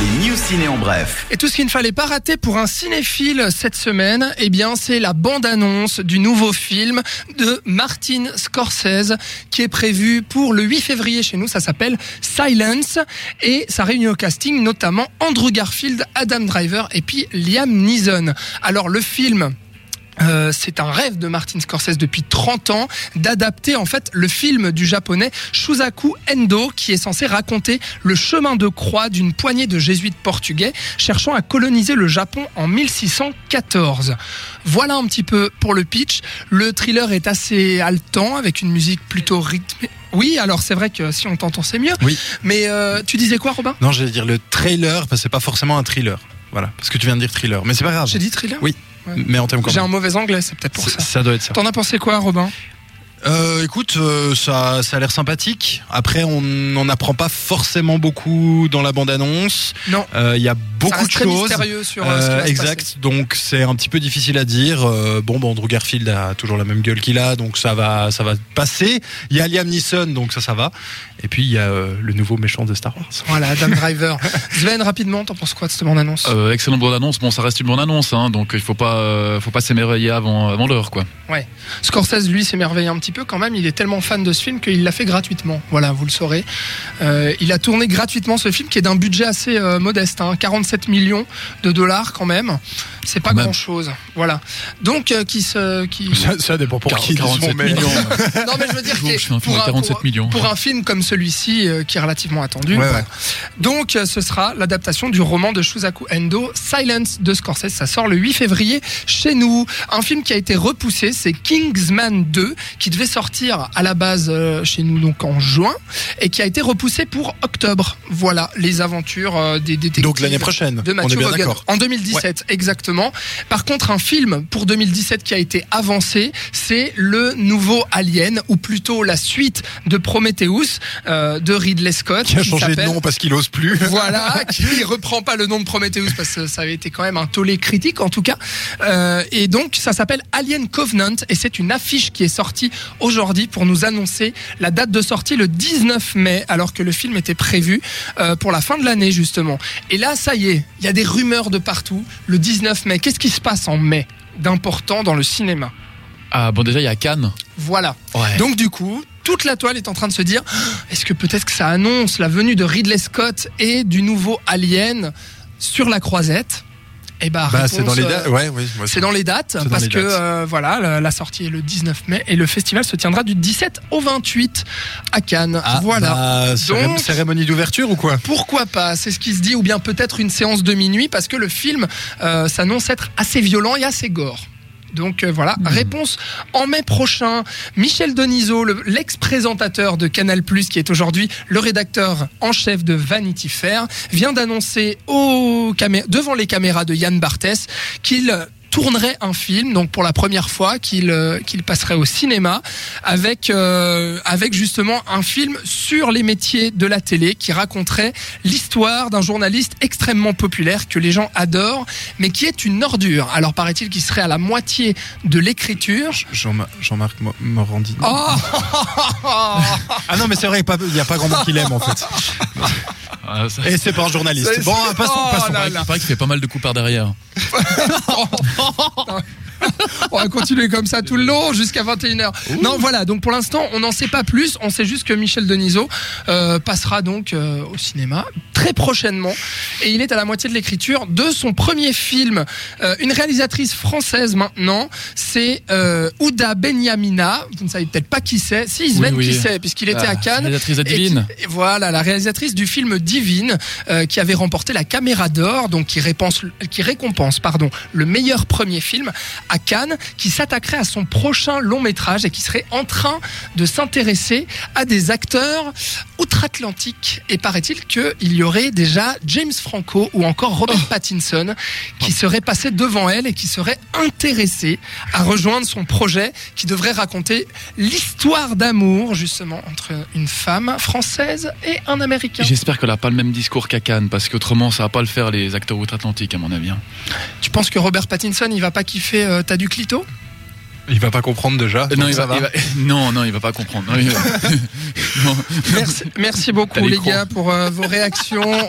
les news ciné en bref. Et tout ce qu'il ne fallait pas rater pour un cinéphile cette semaine, eh bien, c'est la bande-annonce du nouveau film de Martin Scorsese qui est prévu pour le 8 février chez nous. Ça s'appelle Silence et ça réunit au casting notamment Andrew Garfield, Adam Driver et puis Liam Neeson. Alors, le film euh, c'est un rêve de Martin Scorsese depuis 30 ans d'adapter en fait le film du japonais Shusaku Endo qui est censé raconter le chemin de croix d'une poignée de jésuites portugais cherchant à coloniser le Japon en 1614. Voilà un petit peu pour le pitch. Le thriller est assez haletant avec une musique plutôt rythmée. Oui, alors c'est vrai que si on t'entend c'est mieux. Oui. Mais euh, tu disais quoi Robin? Non, j'allais dire le trailer, parce que c'est pas forcément un thriller. Voilà, parce que tu viens de dire thriller. Mais c'est pas grave. J'ai dit thriller? Oui. Ouais. Mais en termes J'ai un mauvais anglais, c'est peut-être pour ça. ça. ça doit être ça. T'en as pensé quoi Robin? Euh, écoute, euh, ça, ça a l'air sympathique. Après, on n'en apprend pas forcément beaucoup dans la bande-annonce. Non. Euh, Il y a ça beaucoup reste de très choses. mystérieux sur ce qui va se exact, donc c'est un petit peu difficile à dire. Euh, bon, bon, Andrew Garfield a toujours la même gueule qu'il a, donc ça va, ça va passer. Il y a Liam Neeson, donc ça, ça va. Et puis il y a euh, le nouveau méchant de Star Wars. Voilà, Adam Driver. Sven, rapidement, t'en penses quoi de cette bande-annonce? Euh, excellente bande annonce. Bon, ça reste une bonne annonce, hein, donc il faut pas, euh, faut pas s'émerveiller avant, avant l'heure, quoi. Scorsese, lui, s'émerveille un petit peu quand même. Il est tellement fan de ce film qu'il l'a fait gratuitement. Voilà, vous le saurez. Euh, il a tourné gratuitement ce film qui est d'un budget assez euh, modeste, hein, 47 millions de dollars quand même. C'est pas Même. grand-chose. Voilà. Donc, euh, qui se, qui. Ça, ça dépend pour qui. 47 mais- millions. Non, mais je veux dire que je fais un film pour à 47 pour- millions. Pour un film comme celui-ci, euh, qui est relativement attendu. Ouais, voilà. ouais. Donc, euh, ce sera l'adaptation du roman de Shusaku Endo, Silence de Scorsese. Ça sort le 8 février chez nous. Un film qui a été repoussé, c'est Kingsman 2, qui devait sortir à la base euh, chez nous donc en juin, et qui a été repoussé pour octobre. Voilà, les aventures euh, des détectives. Donc l'année prochaine. De on Mathieu est bien Vaughan. d'accord. En 2017, exactement. Par contre, un film pour 2017 qui a été avancé, c'est le nouveau Alien, ou plutôt la suite de Prometheus euh, de Ridley Scott. Qui a changé de nom parce qu'il ose plus. voilà, qui reprend pas le nom de Prometheus parce que ça avait été quand même un tollé critique en tout cas. Euh, et donc ça s'appelle Alien Covenant et c'est une affiche qui est sortie aujourd'hui pour nous annoncer la date de sortie le 19 mai alors que le film était prévu euh, pour la fin de l'année justement. Et là ça y est, il y a des rumeurs de partout. Le 19 mai, qu'est-ce qui se passe en mai d'important dans le cinéma? Ah, bon, déjà, il y a Cannes. Voilà. Ouais. Donc du coup, toute la toile est en train de se dire est-ce que peut-être que ça annonce la venue de Ridley Scott et du nouveau Alien sur la croisette? Eh bah, Bah, c'est dans les euh, dates. Ouais, oui. moi, c'est dans les dates dans parce les que dates. euh, voilà la, la sortie est le 19 mai et le festival se tiendra du 17 au 28 à Cannes. Ah, voilà. bah, Donc- cérémonie d'ouverture ou quoi? Pourquoi pas? C'est ce qui se dit, ou bien peut-être une séance de minuit, parce que le film euh, s'annonce être assez violent et assez gore. Donc euh, voilà, réponse en mai prochain. Michel Denisot, le- l'ex-présentateur de Canal+, qui est aujourd'hui le rédacteur en chef de Vanity Fair, vient d'annoncer devant les caméras de Yann Barthès qu'il tournerait un film, donc pour la première fois qu'il euh, qu'il passerait au cinéma avec euh, avec justement un film sur les métiers de la télé qui raconterait l'histoire d'un journaliste extrêmement populaire que les gens adorent, mais qui est une ordure. Alors paraît-il qu'il serait à la moitié de l'écriture. Jean- Jean-Marc Mo- Morandini. Oh Ah non, mais c'est vrai, il n'y a pas grand monde qui l'aime en fait. Ah, ça- Et c'est pas un journaliste. Bon, passons, Oh passons. là Il là. paraît qu'il fait pas mal de coups par derrière. On va continuer comme ça tout le long jusqu'à 21h. Non, voilà, donc pour l'instant, on n'en sait pas plus. On sait juste que Michel Denisot euh, passera donc euh, au cinéma très prochainement. Et il est à la moitié de l'écriture de son premier film. Euh, une réalisatrice française maintenant, c'est euh, Ouda Benyamina. Vous ne savez peut-être pas qui c'est. Si, Sven Oui, oui. qui c'est, puisqu'il était Ah, à Cannes. réalisatrice Et qui- Adeline. et voilà, la réalisatrice du film Divine, euh, qui avait remporté la Caméra d'Or, donc qui récompense, qui récompense pardon, le meilleur premier film à Cannes, qui s'attaquerait à son prochain long métrage et qui serait en train de s'intéresser à des acteurs outre-Atlantique. Et paraît-il qu'il y aurait déjà James Franco ou encore Robert Pattinson qui seraient passés devant elle et qui seraient intéressés à rejoindre son projet qui devrait raconter l'histoire d'amour justement entre une femme française et un Américain. J'espère qu'elle a pas le même discours qu'à Cannes, parce qu'autrement, ça va pas le faire les acteurs outre-Atlantique, à mon avis. hein. Tu penses que Robert Pattinson il va pas kiffer euh, T'as du clito? Il va pas comprendre déjà. Euh, non, il va, il va- non, non, il va pas comprendre. Non, il va- Non. Merci, merci beaucoup les gars pour euh, vos réactions.